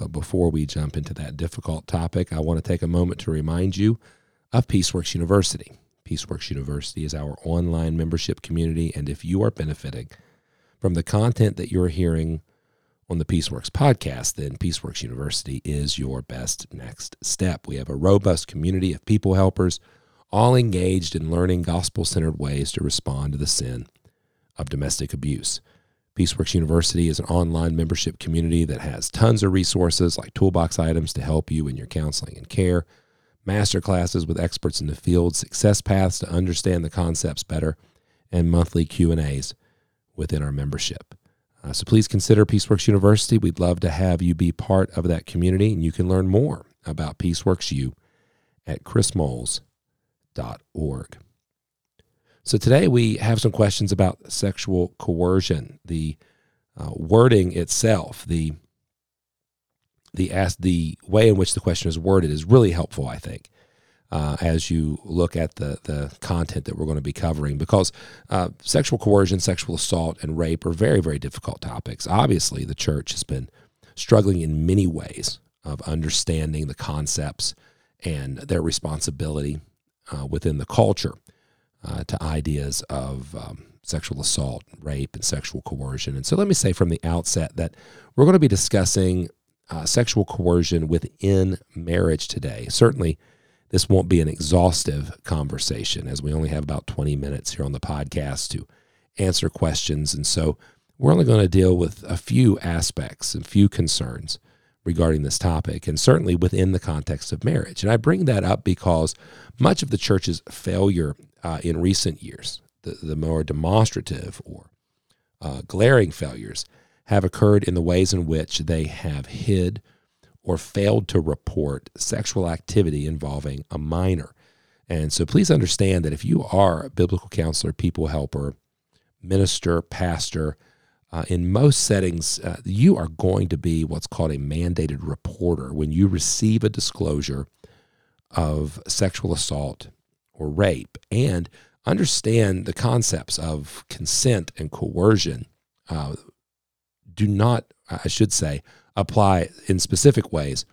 But before we jump into that difficult topic, I want to take a moment to remind you of Peaceworks University. Peaceworks University is our online membership community, and if you are benefiting from the content that you're hearing on the Peaceworks podcast, then Peaceworks University is your best next step. We have a robust community of people helpers, all engaged in learning gospel centered ways to respond to the sin of domestic abuse. Peaceworks University is an online membership community that has tons of resources like toolbox items to help you in your counseling and care, master classes with experts in the field, success paths to understand the concepts better, and monthly Q&As within our membership. Uh, so please consider Peaceworks University. We'd love to have you be part of that community, and you can learn more about Peaceworks U at chrismoles.org. So today we have some questions about sexual coercion, the uh, wording itself, the the ask, the way in which the question is worded is really helpful, I think, uh, as you look at the the content that we're going to be covering, because uh, sexual coercion, sexual assault, and rape are very very difficult topics. Obviously, the church has been struggling in many ways of understanding the concepts and their responsibility uh, within the culture uh, to ideas of um, sexual assault, rape, and sexual coercion. And so let me say from the outset that we're going to be discussing uh, sexual coercion within marriage today. Certainly, this won't be an exhaustive conversation as we only have about 20 minutes here on the podcast to answer questions. And so we're only going to deal with a few aspects and few concerns regarding this topic, and certainly within the context of marriage. And I bring that up because much of the church's failure uh, in recent years, the, the more demonstrative or uh, glaring failures, have occurred in the ways in which they have hid or failed to report sexual activity involving a minor. And so please understand that if you are a biblical counselor, people helper, minister, pastor, uh, in most settings, uh, you are going to be what's called a mandated reporter when you receive a disclosure of sexual assault or rape. And understand the concepts of consent and coercion uh, do not, I should say, apply in specific ways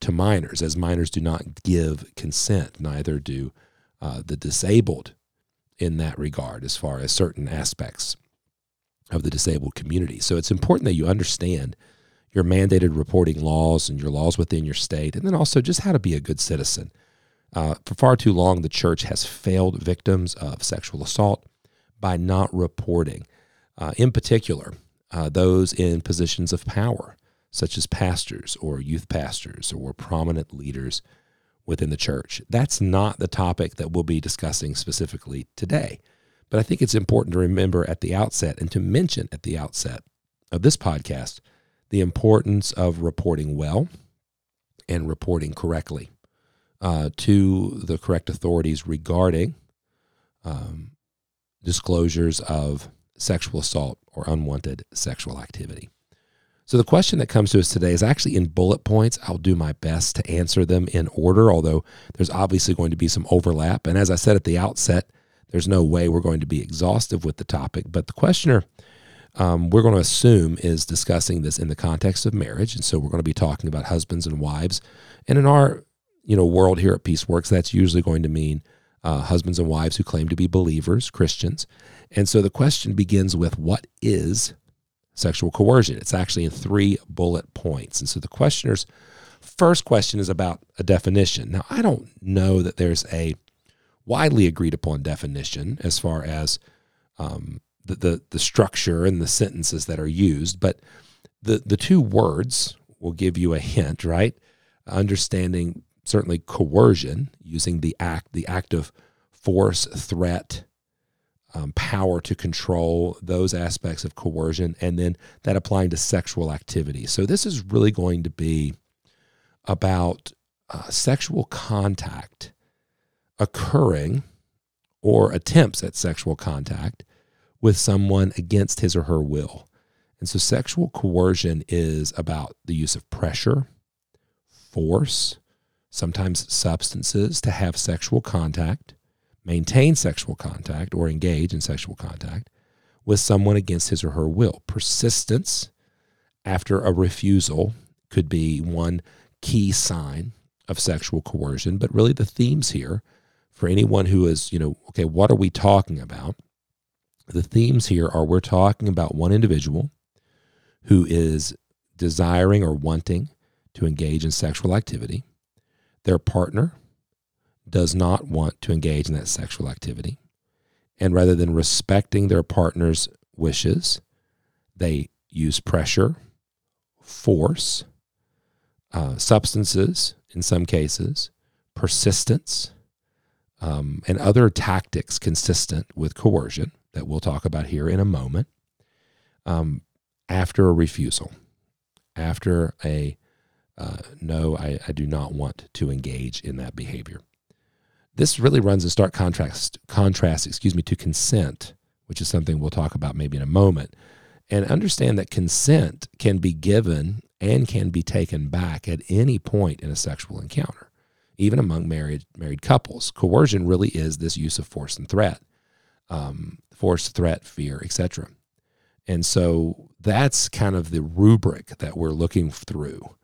to minors, as minors do not give consent, neither do uh, the disabled in that regard, as far as certain aspects of the disabled community. So it's important that you understand your mandated reporting laws and your laws within your state, and then also just how to be a good citizen. Uh, for far too long, the church has failed victims of sexual assault by not reporting. Uh, in particular, uh, those in positions of power, such as pastors or youth pastors or prominent leaders within the church. That's not the topic that we'll be discussing specifically today. But I think it's important to remember at the outset and to mention at the outset of this podcast the importance of reporting well and reporting correctly uh, to the correct authorities regarding um, disclosures of sexual assault or unwanted sexual activity. So, the question that comes to us today is actually in bullet points. I'll do my best to answer them in order, although there's obviously going to be some overlap. And as I said at the outset, there's no way we're going to be exhaustive with the topic. But the questioner, um, we're going to assume, is discussing this in the context of marriage. And so we're going to be talking about husbands and wives. And in our you know world here at Peaceworks, that's usually going to mean uh, husbands and wives who claim to be believers, Christians. And so the question begins with what is sexual coercion? It's actually in three bullet points. And so the questioner's first question is about a definition. Now, I don't know that there's a widely agreed upon definition as far as um, the, the, the structure and the sentences that are used, but the the two words will give you a hint, right? Understanding certainly coercion, using the act, the act of force, threat, um, power to control those aspects of coercion, and then that applying to sexual activity. So this is really going to be about uh, sexual contact occurring or attempts at sexual contact with someone against his or her will. And so sexual coercion is about the use of pressure, force, sometimes substances to have sexual contact, maintain sexual contact, or engage in sexual contact with someone against his or her will. Persistence after a refusal could be one key sign of sexual coercion, but really the themes here for anyone who is, you know, okay, what are we talking about? The themes here are we're talking about one individual who is desiring or wanting to engage in sexual activity. Their partner does not want to engage in that sexual activity. And rather than respecting their partner's wishes, they use pressure, force, uh, substances in some cases, persistence, um, and other tactics consistent with coercion that we'll talk about here in a moment. Um, after a refusal, after a uh, no, I, I do not want to engage in that behavior. This really runs in stark contrast, contrast, excuse me, to consent, which is something we'll talk about maybe in a moment. And understand that consent can be given and can be taken back at any point in a sexual encounter, even among married married couples. Coercion really is this use of force and threat, um, force, threat, fear, etc. And so that's kind of the rubric that we're looking through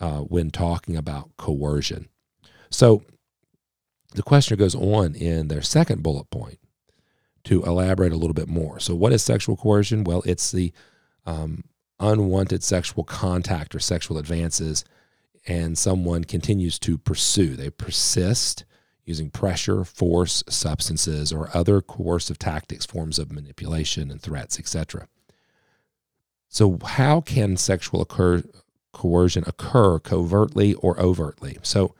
uh, when talking about coercion. So the questioner goes on in their second bullet point to elaborate a little bit more. So, what is sexual coercion? Well, it's the um, unwanted sexual contact or sexual advances, and someone continues to pursue. They persist using pressure, force, substances, or other coercive tactics, forms of manipulation and threats, etc. So, how can sexual occur, coercion occur covertly or overtly? So,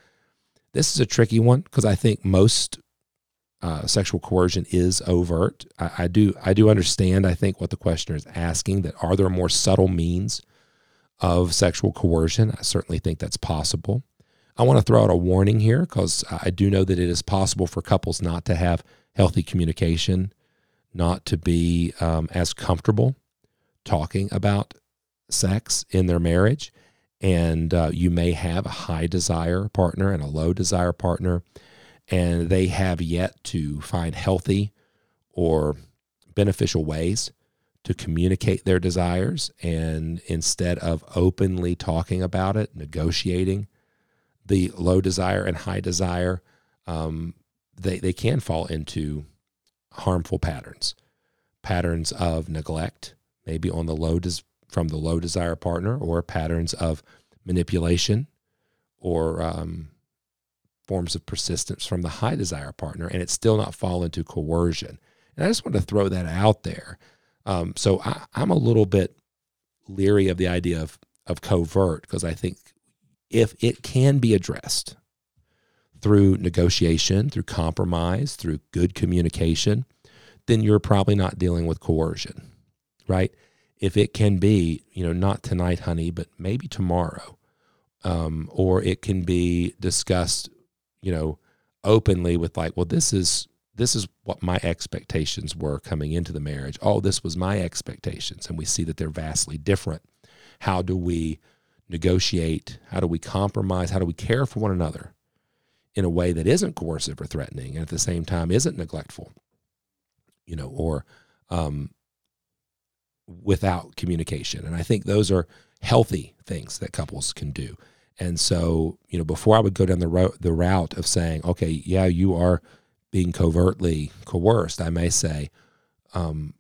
this is a tricky one because I think most uh, sexual coercion is overt. I, I, do I do understand. I think what the questioner is asking that are there more subtle means of sexual coercion? I certainly think that's possible. I want to throw out a warning here because I do know that it is possible for couples not to have healthy communication, not to be um, as comfortable talking about sex in their marriage and uh, you may have a high desire partner and a low desire partner, and they have yet to find healthy or beneficial ways to communicate their desires. And instead of openly talking about it, negotiating the low desire and high desire, um, they, they can fall into harmful patterns, patterns of neglect, maybe on the low des- from the low desire partner or patterns of manipulation or um, forms of persistence from the high desire partner, and it's still not fall into coercion. And I just want to throw that out there. Um, so I, I'm a little bit leery of the idea of, of covert because I think if it can be addressed through negotiation, through compromise, through good communication, then you're probably not dealing with coercion, right? if it can be, you know, not tonight, honey, but maybe tomorrow, um, or it can be discussed, you know, openly with like, well, this is this is what my expectations were coming into the marriage. Oh, this was my expectations, and we see that they're vastly different. How do we negotiate? How do we compromise? How do we care for one another in a way that isn't coercive or threatening, and at the same time isn't neglectful? You know, or um, without communication. And I think those are healthy things that couples can do. And so, you know, before I would go down the route, the route of saying, okay, yeah, you are being covertly coerced, I may say, um,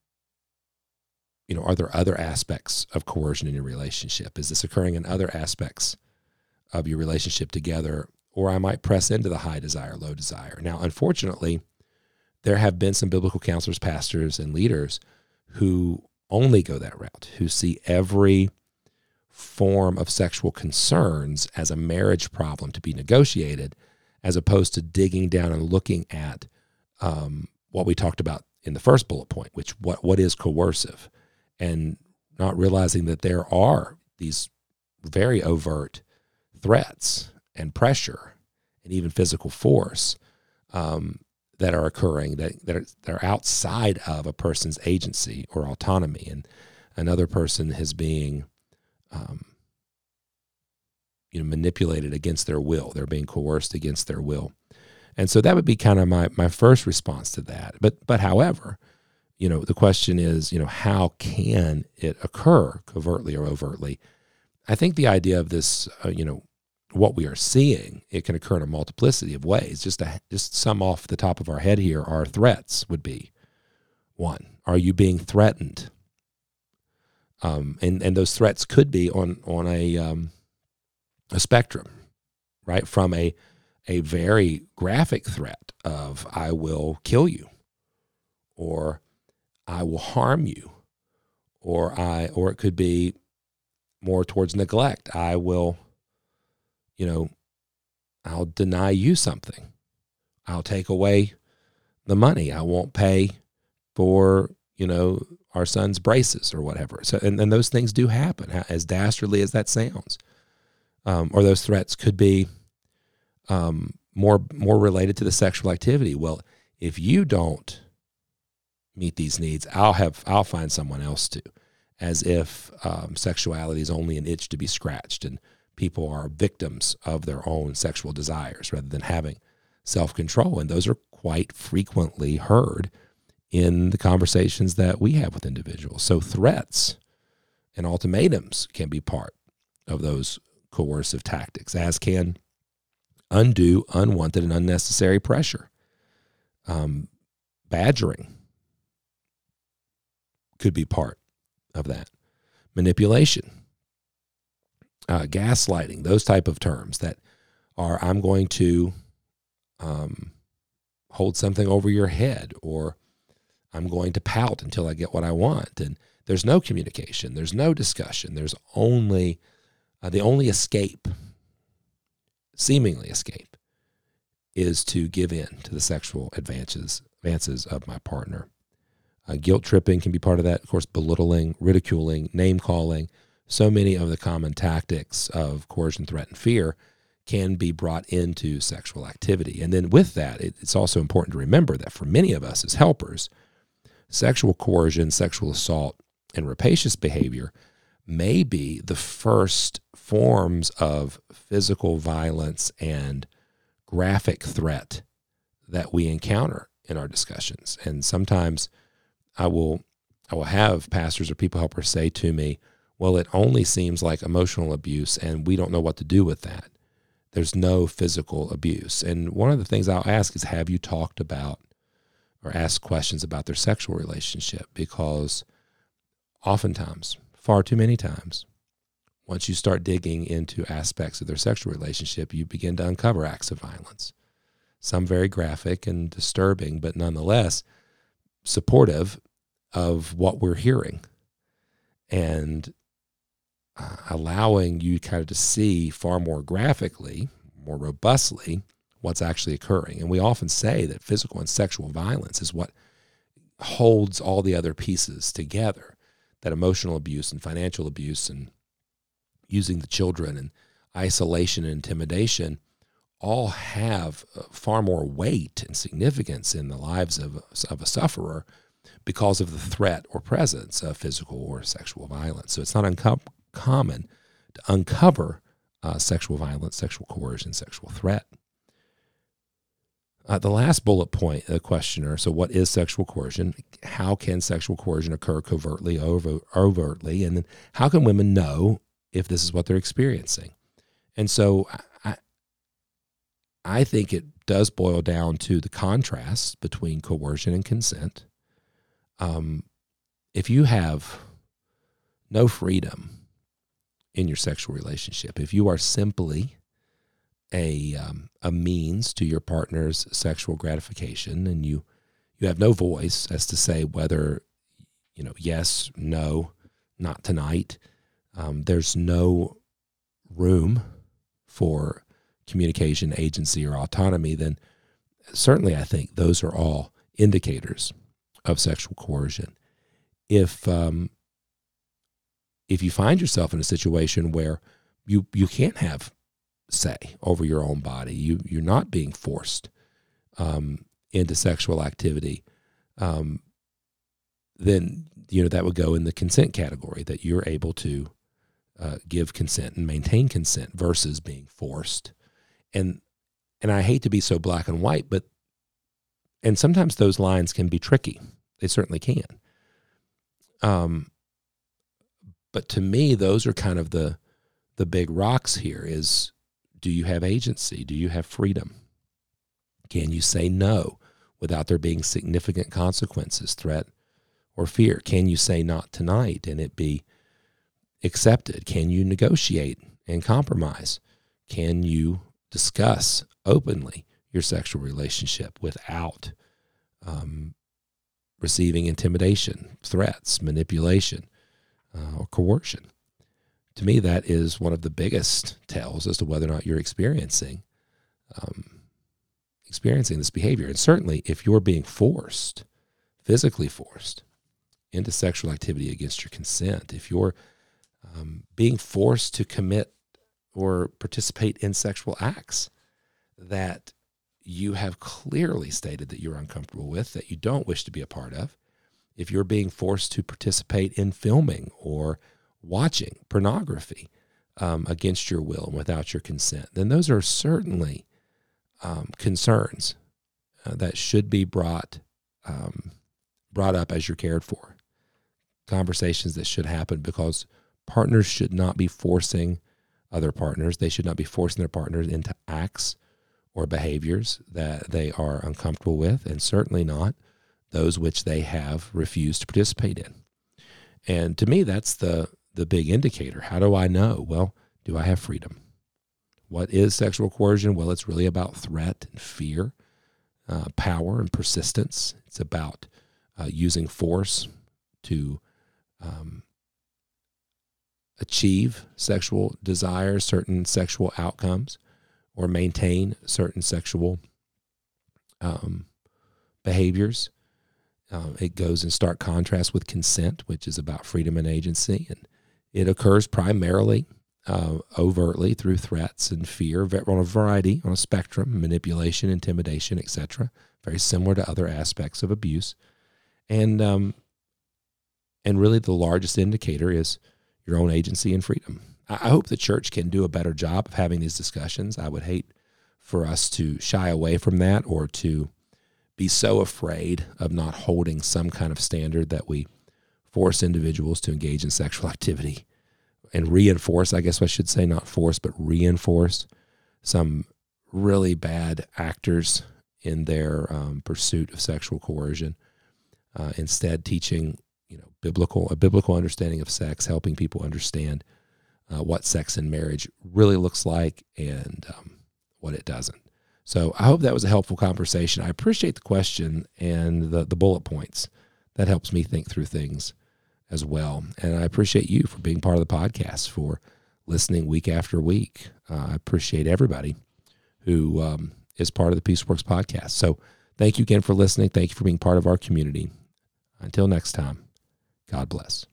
you know, are there other aspects of coercion in your relationship? Is this occurring in other aspects of your relationship together? Or I might press into the high desire, low desire. Now, unfortunately, there have been some biblical counselors, pastors, and leaders who only go that route, who see every form of sexual concerns as a marriage problem to be negotiated, as opposed to digging down and looking at um, what we talked about in the first bullet point, which what what is coercive, and not realizing that there are these very overt threats and pressure and even physical force um, that are occurring that, that are, that, are, outside of a person's agency or autonomy, and another person is being um, you know manipulated against their will. They're being coerced against their will, and so that would be kind of my my first response to that. But but however, you know the question is you know how can it occur covertly or overtly? I think the idea of this uh, you know what we are seeing it can occur in a multiplicity of ways. Just to, just some off the top of our head here, our threats would be one: Are you being threatened? Um, and and those threats could be on on a um, a spectrum, right? From a a very graphic threat of I will kill you, or I will harm you, or I or it could be more towards neglect. I will, you know, I'll deny you something. I'll take away the money. I won't pay for, you know, our son's braces or whatever. So, and, and those things do happen, as dastardly as that sounds um, or those threats could be um, more more related to the sexual activity. Well, if you don't meet these needs, I'll have I'll find someone else to, as if um, sexuality is only an itch to be scratched, and people are victims of their own sexual desires rather than having self control. And those are quite frequently heard in the conversations that we have with individuals. So threats and ultimatums can be part of those coercive tactics, as can undue, unwanted, and unnecessary pressure. Um, badgering could be part of that. Manipulation, uh, gaslighting, those type of terms that are I'm going to um, hold something over your head or I'm going to pout until I get what I want. And there's no communication, there's no discussion, there's only uh, the only escape, seemingly escape, is to give in to the sexual advances advances of my partner. Uh, guilt tripping can be part of that. Of course, belittling, ridiculing, name calling. So many of the common tactics of coercion, threat, and fear can be brought into sexual activity. And then with that, it, it's also important to remember that for many of us as helpers, sexual coercion, sexual assault, and rapacious behavior may be the first forms of physical violence and graphic threat that we encounter in our discussions. And sometimes I will I will have pastors or people helpers say to me, well, it only seems like emotional abuse and we don't know what to do with that. There's no physical abuse. And one of the things I'll ask is have you talked about or asked questions about their sexual relationship? Because oftentimes far too many times. Once you start digging into aspects of their sexual relationship, you begin to uncover acts of violence. Some very graphic and disturbing, but nonetheless supportive of what we're hearing and uh, allowing you kind of to see far more graphically, more robustly, what's actually occurring. And we often say that physical and sexual violence is what holds all the other pieces together that emotional abuse and financial abuse and using the children and isolation and intimidation all have far more weight and significance in the lives of, of a sufferer because of the threat or presence of physical or sexual violence. So it's not uncommon to uncover uh, sexual violence, sexual coercion, sexual threat. Uh, the last bullet point, the questioner. So, what is sexual coercion? How can sexual coercion occur covertly, over, overtly? And then, how can women know if this is what they're experiencing? And so, I, I think it does boil down to the contrast between coercion and consent. Um, if you have no freedom in your sexual relationship, if you are simply a um, a means to your partner's sexual gratification, and you you have no voice as to say whether you know yes, no, not tonight. Um, there's no room for communication, agency, or autonomy. Then certainly, I think those are all indicators of sexual coercion. If um, if you find yourself in a situation where you you can't have say over your own body. You you're not being forced um, into sexual activity, um, then you know that would go in the consent category that you're able to uh, give consent and maintain consent versus being forced. And and I hate to be so black and white, but and sometimes those lines can be tricky. They certainly can. Um, but to me, those are kind of the the big rocks here. Is do you have agency? Do you have freedom? Can you say no without there being significant consequences, threat, or fear? Can you say not tonight and it be accepted? Can you negotiate and compromise? Can you discuss openly your sexual relationship without um, receiving intimidation, threats, manipulation, uh, or coercion? To me, that is one of the biggest tells as to whether or not you're experiencing um, experiencing this behavior. And certainly, if you're being forced, physically forced, into sexual activity against your consent, if you're um, being forced to commit or participate in sexual acts that you have clearly stated that you're uncomfortable with, that you don't wish to be a part of, if you're being forced to participate in filming or watching pornography um, against your will and without your consent, then those are certainly um, concerns uh, that should be brought um, brought up as you're cared for. Conversations that should happen because partners should not be forcing other partners. They should not be forcing their partners into acts or behaviors that they are uncomfortable with, and certainly not those which they have refused to participate in. And to me, that's the the big indicator. How do I know? Well, do I have freedom? What is sexual coercion? Well, it's really about threat and fear, uh, power and persistence. It's about uh, using force to um, achieve sexual desires, certain sexual outcomes, or maintain certain sexual um, behaviors. Uh, it goes in stark contrast with consent, which is about freedom and agency, and it occurs primarily uh, overtly through threats and fear on a variety, on a spectrum, manipulation, intimidation, etc. Very similar to other aspects of abuse, and um, and really the largest indicator is your own agency and freedom. I hope the church can do a better job of having these discussions. I would hate for us to shy away from that or to be so afraid of not holding some kind of standard that we force individuals to engage in sexual activity and reinforce, I guess I should say, not force, but reinforce some really bad actors in their um, pursuit of sexual coercion. Uh, instead, teaching you know biblical a biblical understanding of sex, helping people understand uh, what sex in marriage really looks like and um, what it doesn't. So I hope that was a helpful conversation. I appreciate the question and the the bullet points. That helps me think through things as well. And I appreciate you for being part of the podcast, for listening week after week. Uh, I appreciate everybody who um, is part of the Peaceworks podcast. So thank you again for listening. Thank you for being part of our community. Until next time, God bless.